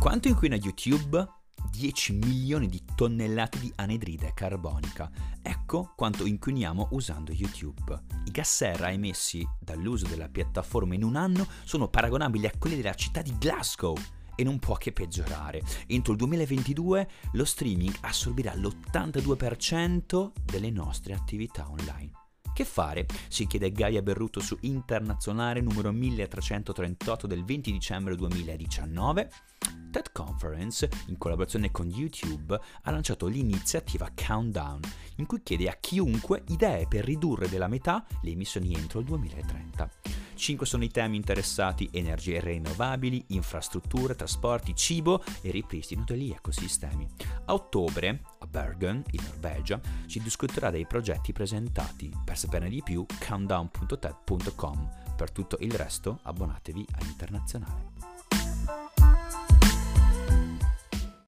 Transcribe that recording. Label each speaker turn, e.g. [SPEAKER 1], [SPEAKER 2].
[SPEAKER 1] Quanto inquina YouTube? 10 milioni di tonnellate di anidride carbonica. Ecco quanto inquiniamo usando YouTube. I gas serra emessi dall'uso della piattaforma in un anno sono paragonabili a quelli della città di Glasgow e non può che peggiorare. Entro il 2022 lo streaming assorbirà l'82% delle nostre attività online. Che fare? Si chiede Gaia Berruto su Internazionale numero 1338 del 20 dicembre 2019. TED Conference, in collaborazione con YouTube, ha lanciato l'iniziativa Countdown, in cui chiede a chiunque idee per ridurre della metà le emissioni entro il 2030. Cinque sono i temi interessati, energie rinnovabili, infrastrutture, trasporti, cibo e ripristino degli ecosistemi. A ottobre, Bergen, in Norvegia, si discuterà dei progetti presentati. Per saperne di più, countdown.ted.com. Per tutto il resto, abbonatevi a Internazionale.